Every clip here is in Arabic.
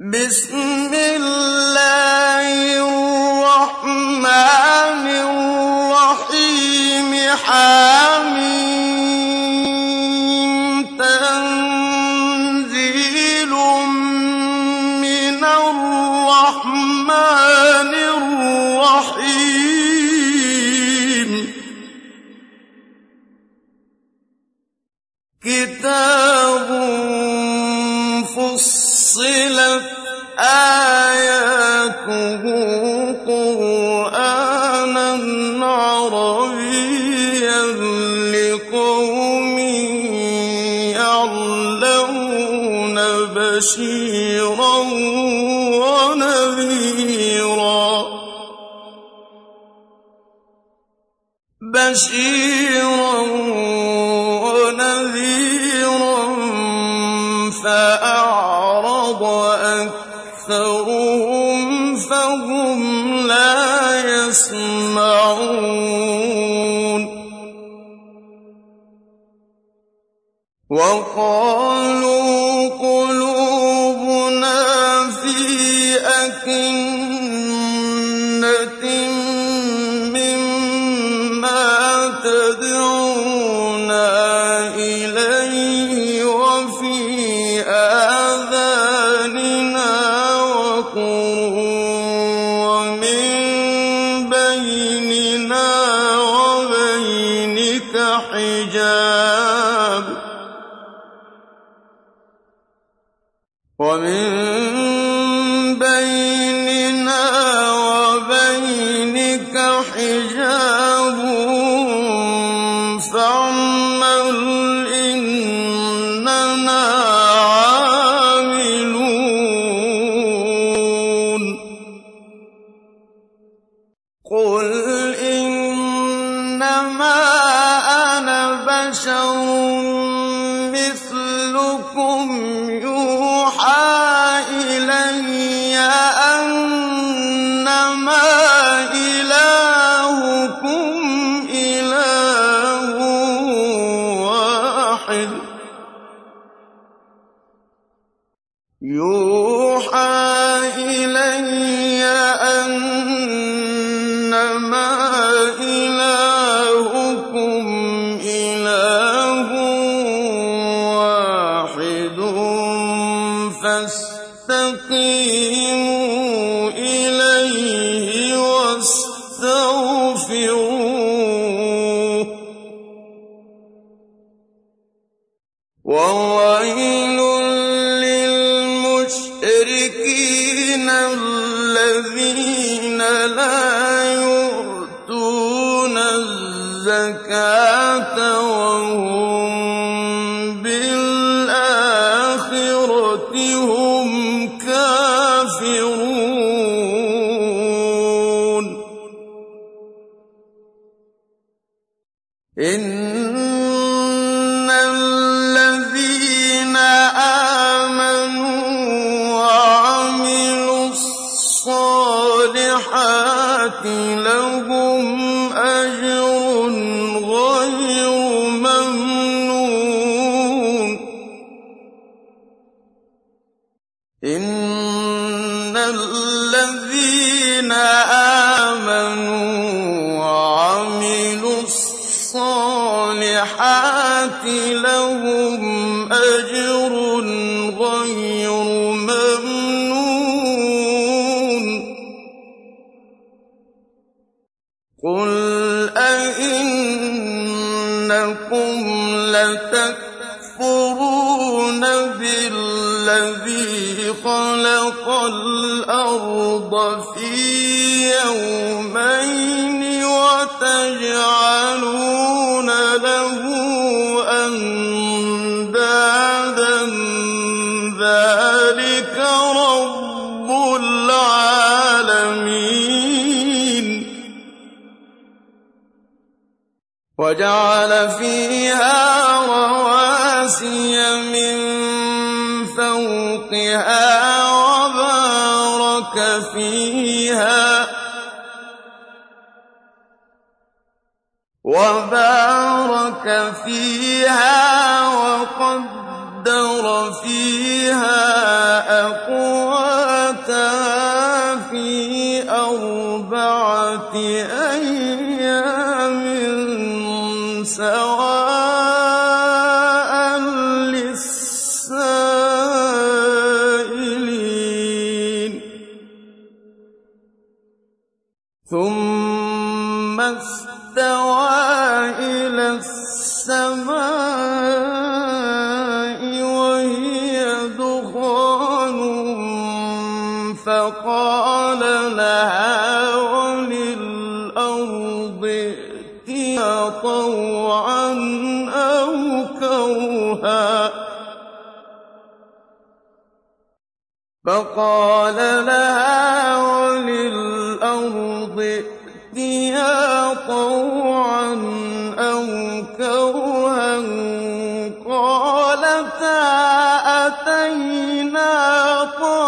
بِسْمِ اللَّهِ. وَقَالُوا حِجَابٌ وَاحِدٌ. الَّذِينَ آمَنُوا وَعَمِلُوا الصَّالِحَاتِ لَهُمْ أَجْرٌ غَيْرُ مَمْنُونٍ. قُلْ أَئِنَّكُمْ لَتَكْفُرُونَ بِالَّذِي خَلَقَ الْأَرْضَ يَوْمَيْنِ وَتَجْعَلُونَ لَهُ أَندَادًا ۚ. ذَٰلِكَ رَبُّ الْعَالَمِينَ. وَجَعَلَ فِيهَا رَوَاسِيَ مِن فَوْقِهَا وَبَارَكَ فِيهَا. وَقَدَّرَ فِيهَا فقال لها وللأرض ائتيا طوعا أو كرها قالتا أتينا طائعين.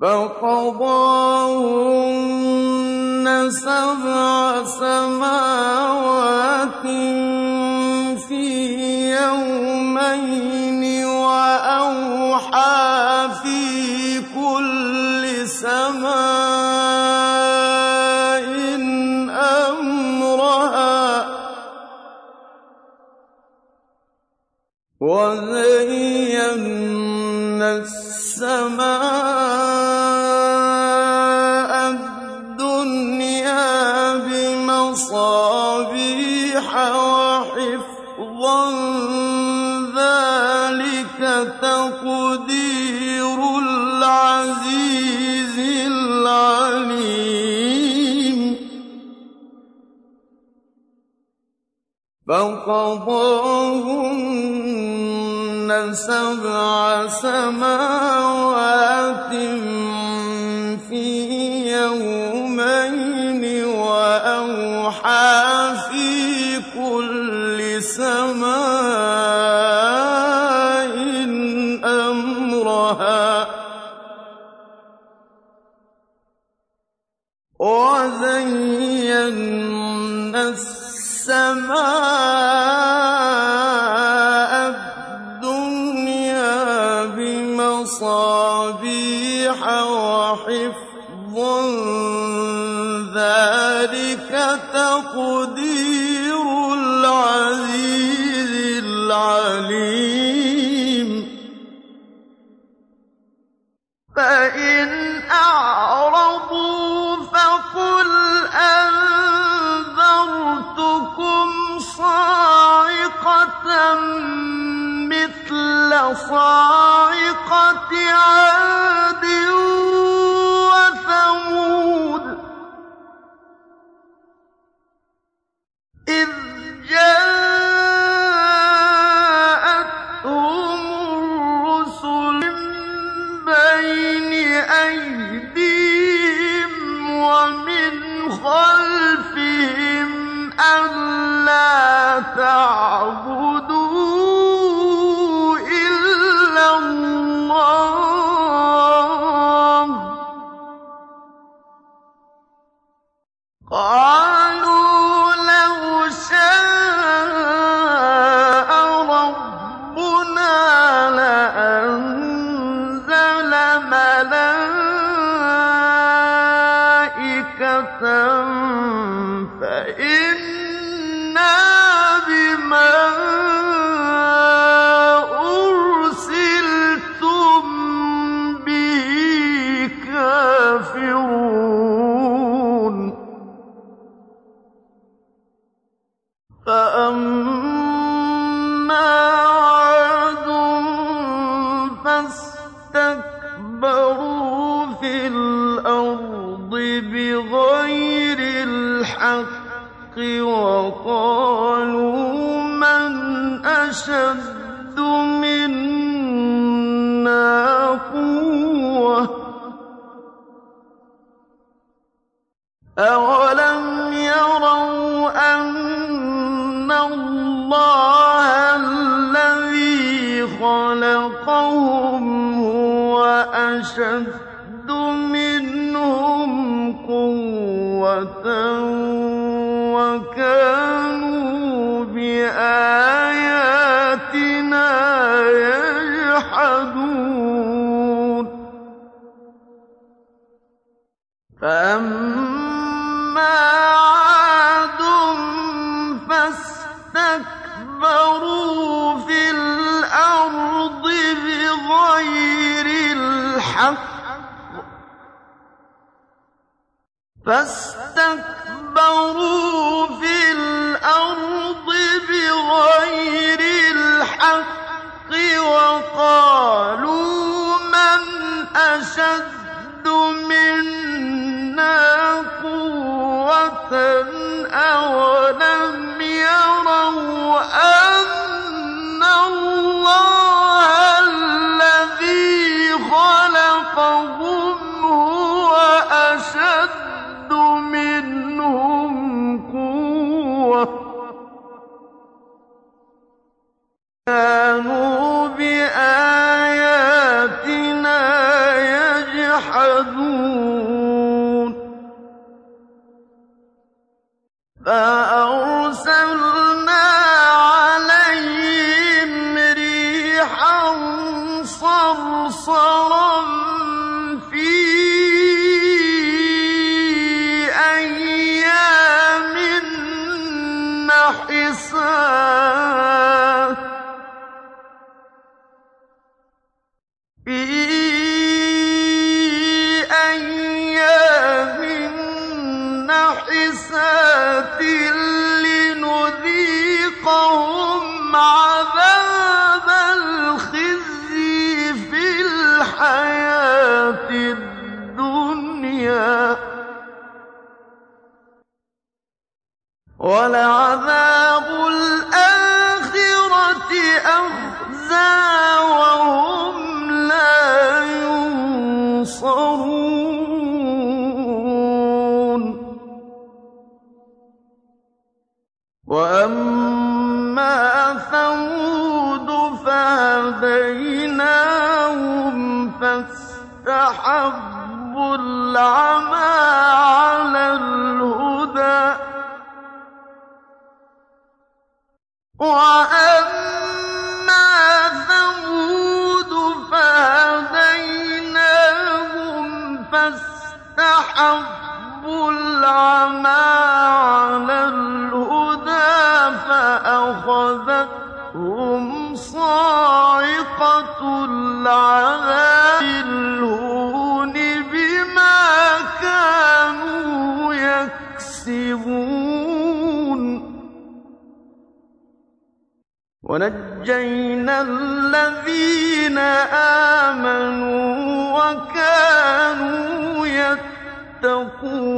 فقضاهن سبع سماوات وزينا السماء الدنيا بمصابيح وحفظا ذلك تقدير العزيز العليم فقضاهن سبع سماوات في يومين وأوحى في كل سماء مثل صاعقة عاد وثمود. إذ جاءتهم الرسل من بين أيديهم ومن خلفهم ألا تعبدوا أشد فاستكبروا في الأرض بغير الحق وقالوا من أشد منا قوة أولم يروا أن الله الذي خلقه يَسْتَطْهَرُونَ وَأَمَّا ثَمُودُ فَهَدَيْنَاهُمْ فَاسْتَحَبُّوا الْعَمَىٰ ونجينا الذين آمنوا وكانوا يتقون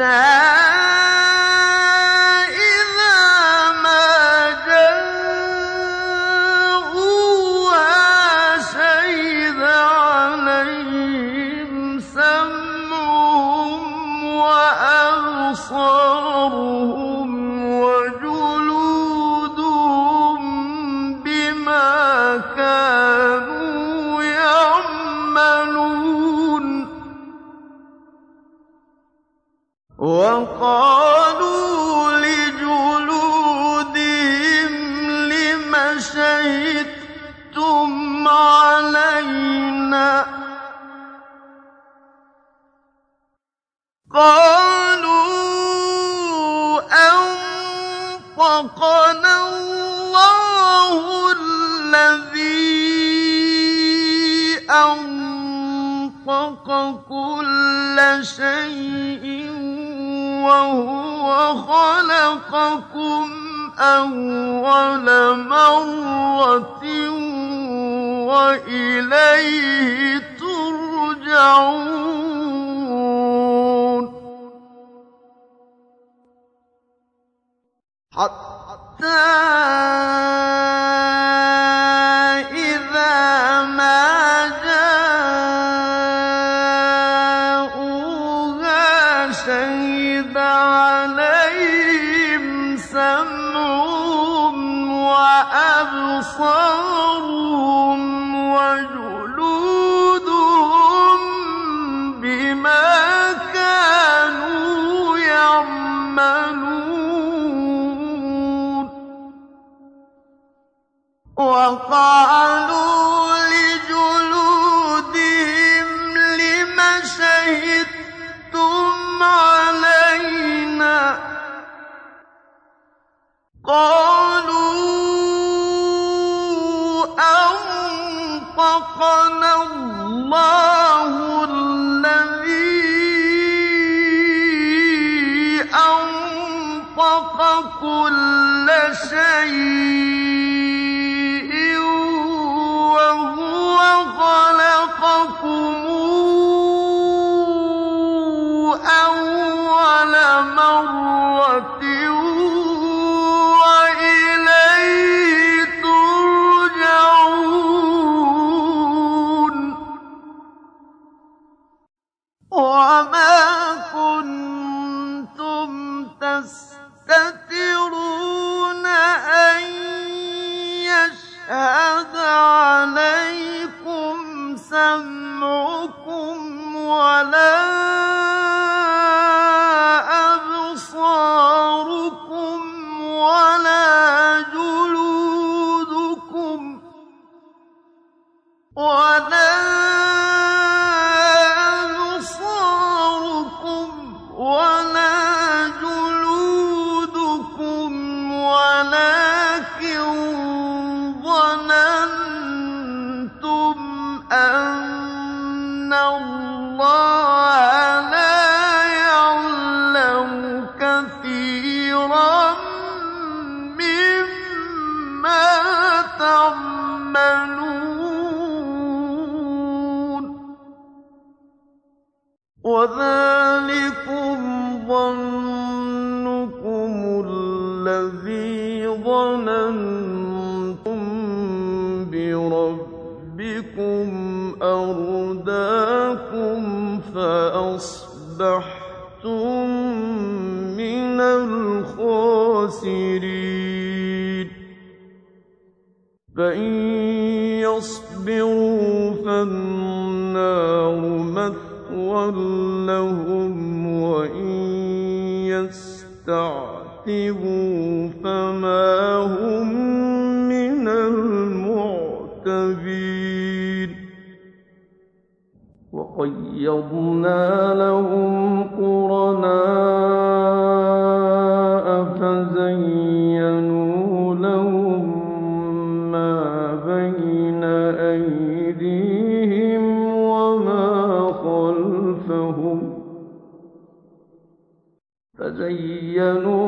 that شيء وهو خلقكم أول مرة وإليه ترجعون. حتى أن الله الخاسرين فإن يصبروا فالنار مثوى لهم وإن يستعتبوا فما هم من المعتبين. وقيضنا لهم يَنُورٌ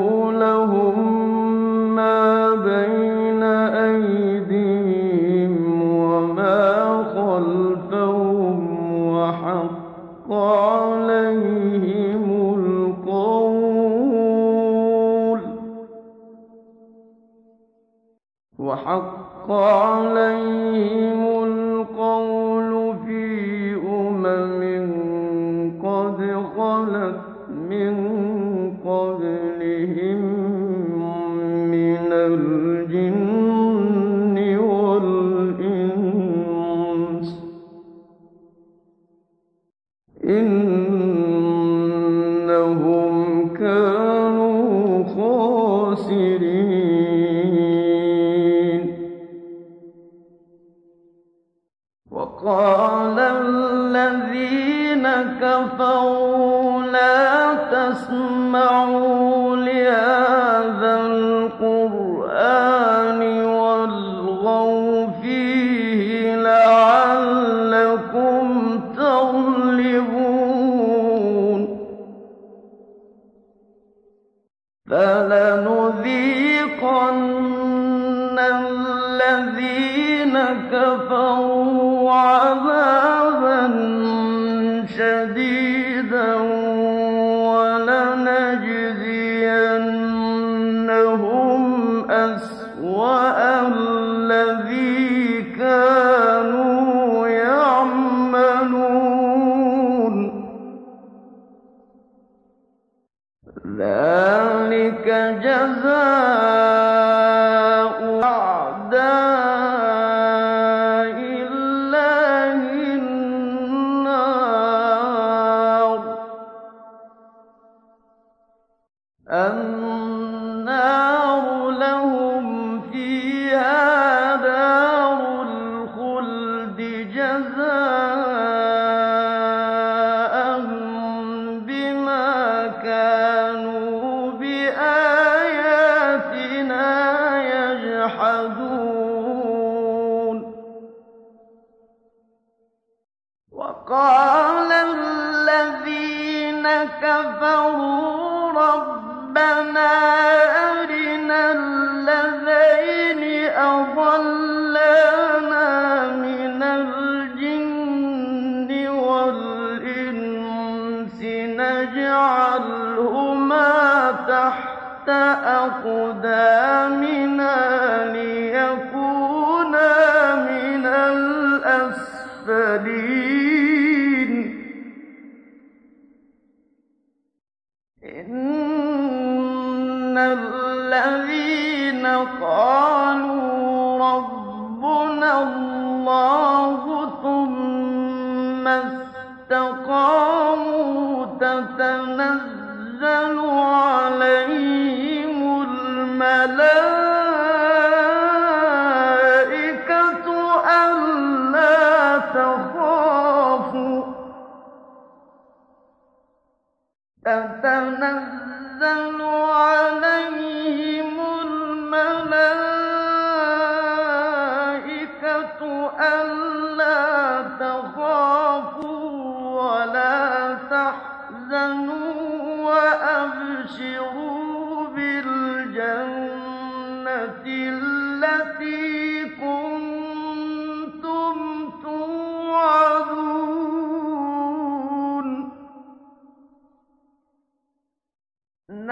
أَلَّا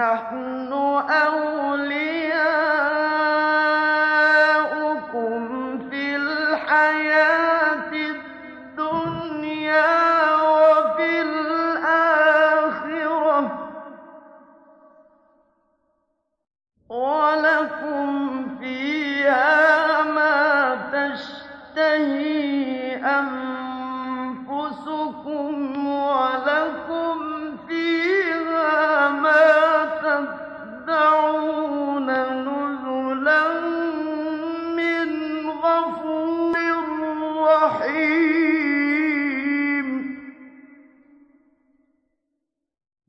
نَحْنُ أَوْلِيَاؤُكُمْ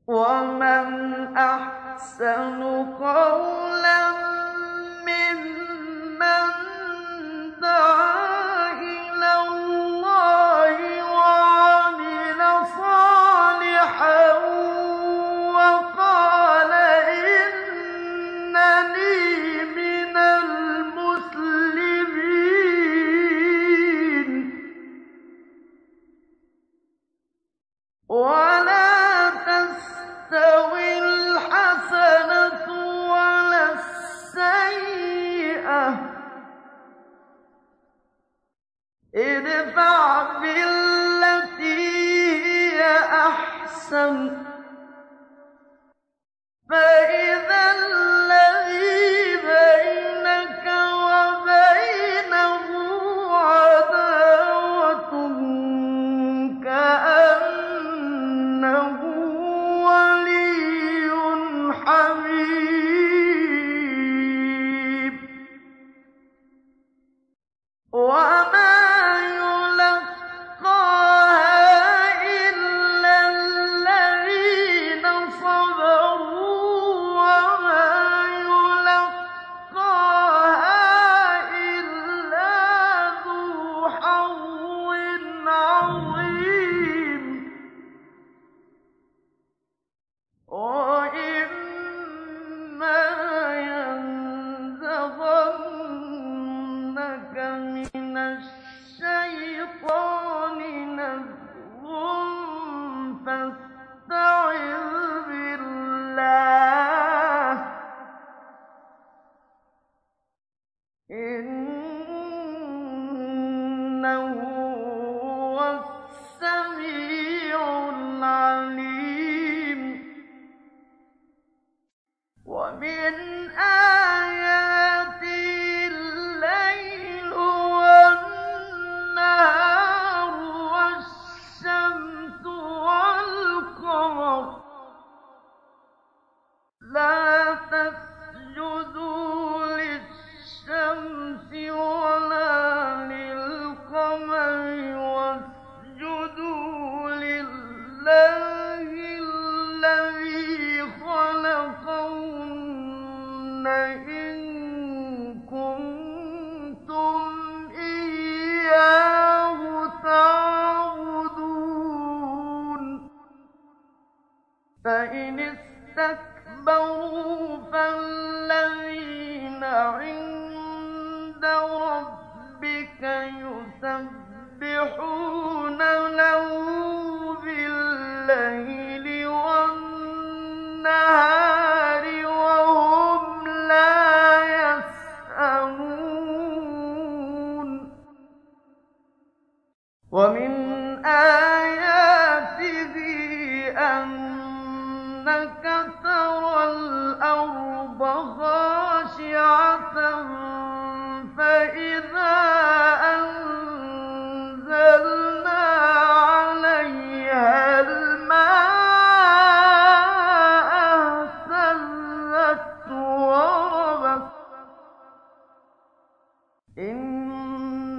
وَمَنْ أَحْسَنُ قَوْلًا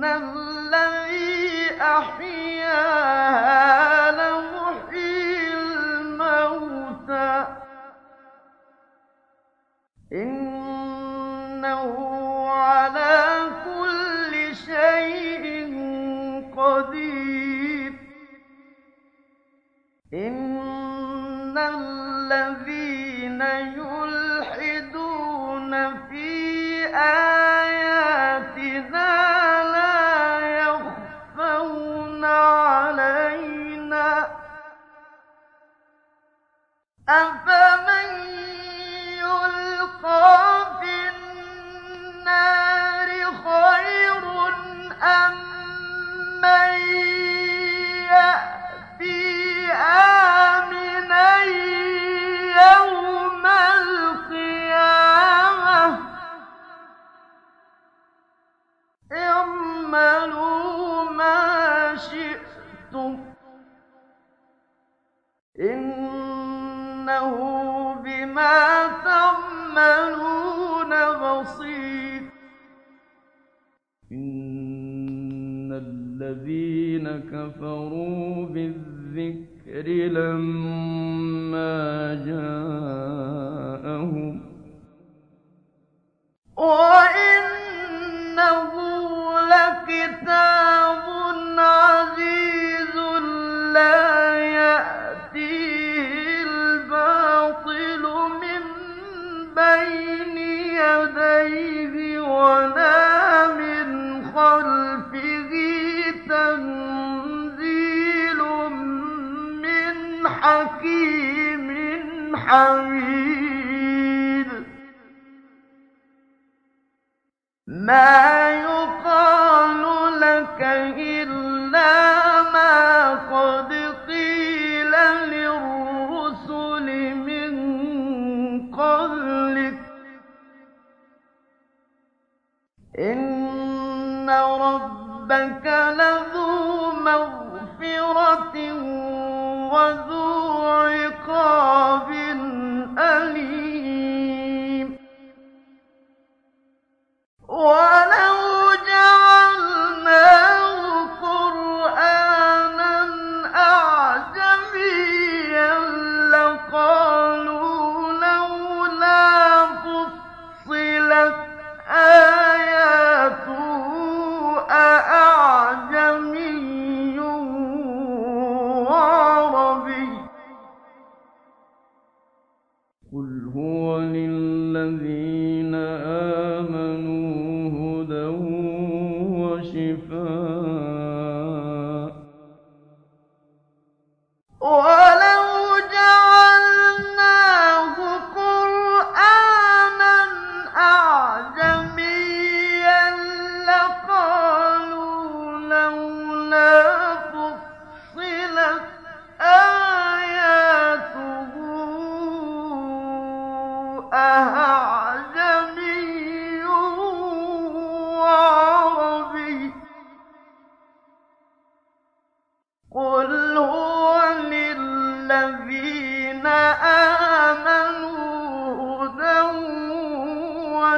الذي أحيا الذين كفروا بالذكر لما حميد ما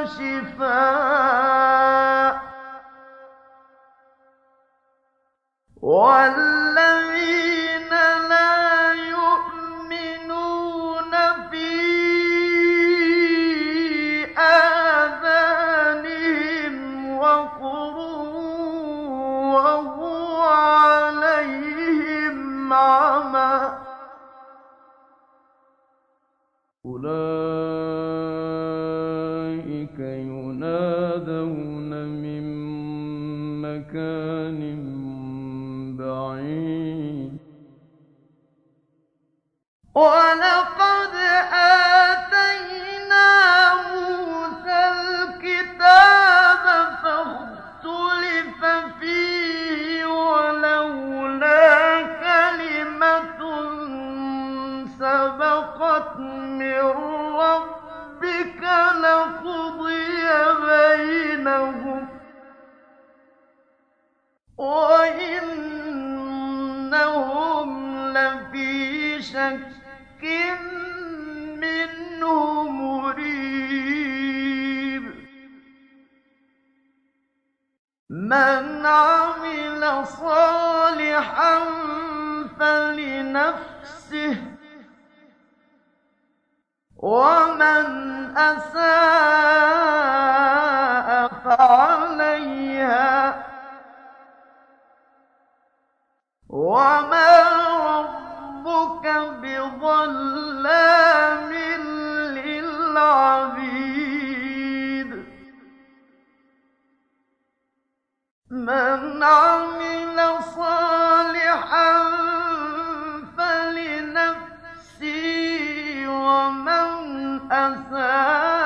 وشفاء شك منه مريب. من عمل صالحا فلنفسه ومن أساء فعليها وما ربك بظلام للعبيد. من عمل صالحا فلنفسه ومن أساء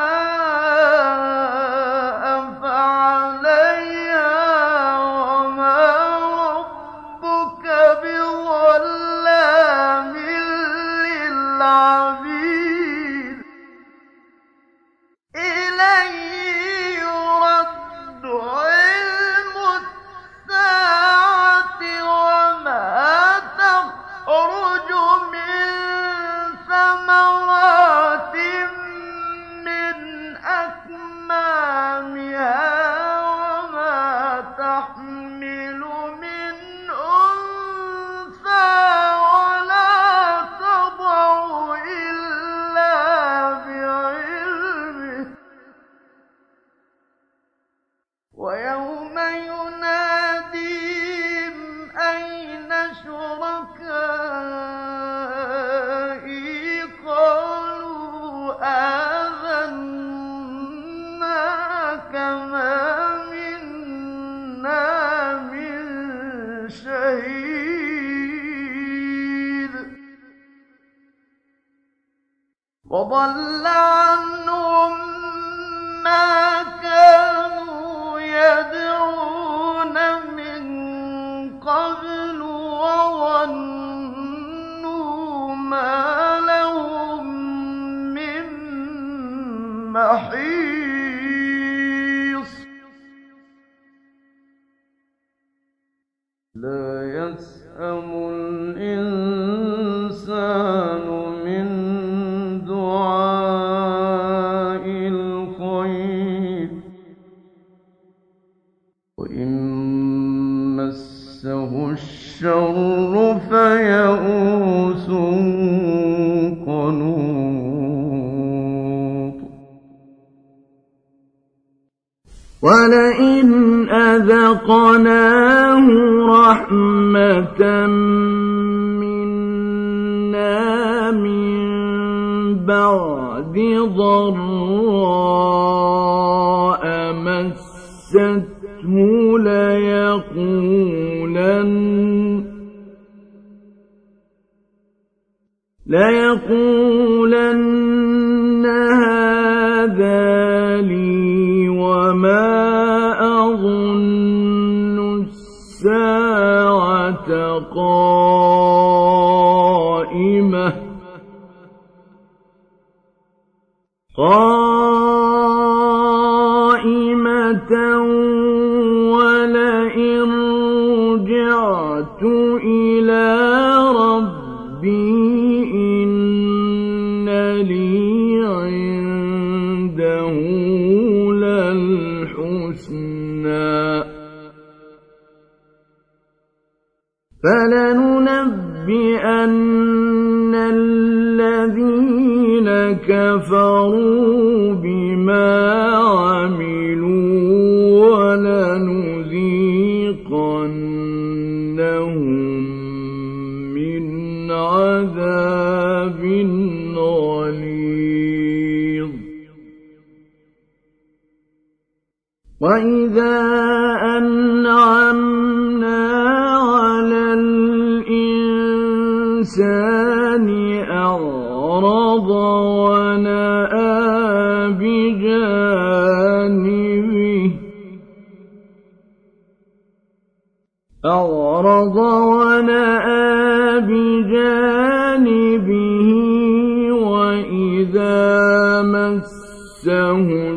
لا يسأم الإنسان من دعاء الخير. وإن مسه الشر قنوط. ولئن أذقناه رحمة منا من بعد ضراء مسته ليقولن ليقولن هذا لي وما قائمة. قائمة ولئن رجعت إلى وَإِذَا أَنْعَمْنَا عَلَى الْإِنسَانِ أَعْرَضَ وَنَأَىٰ بِجَانِبِهِ أَعْرَضَ وَنَأَىٰ بِجَانِبِهِ وَإِذَا مَسَّهُ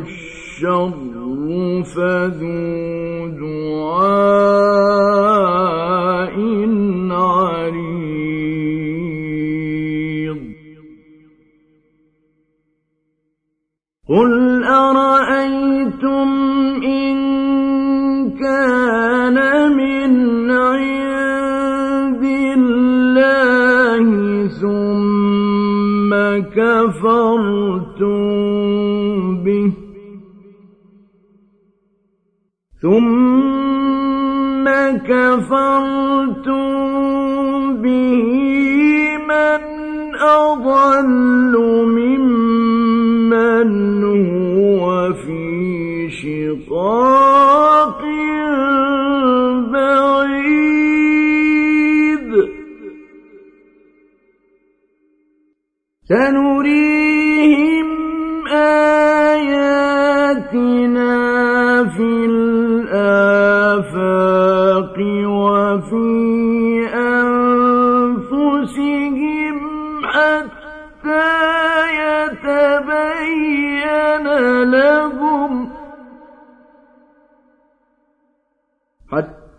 الشر فذو دعاء عريض. قل أرأيتم إن كان من عند الله ثم كفرتم ثم كفرتم به من أضل ممن هو في شقاق بعيد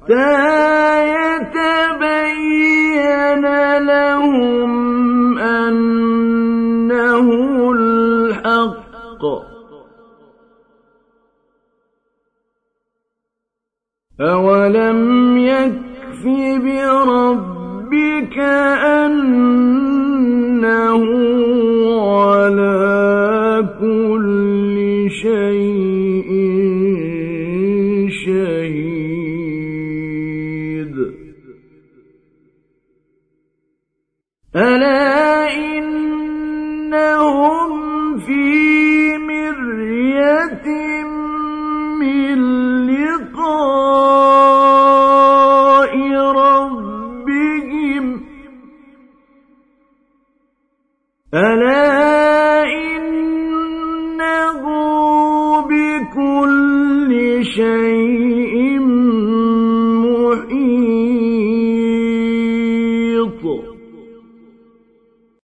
حتى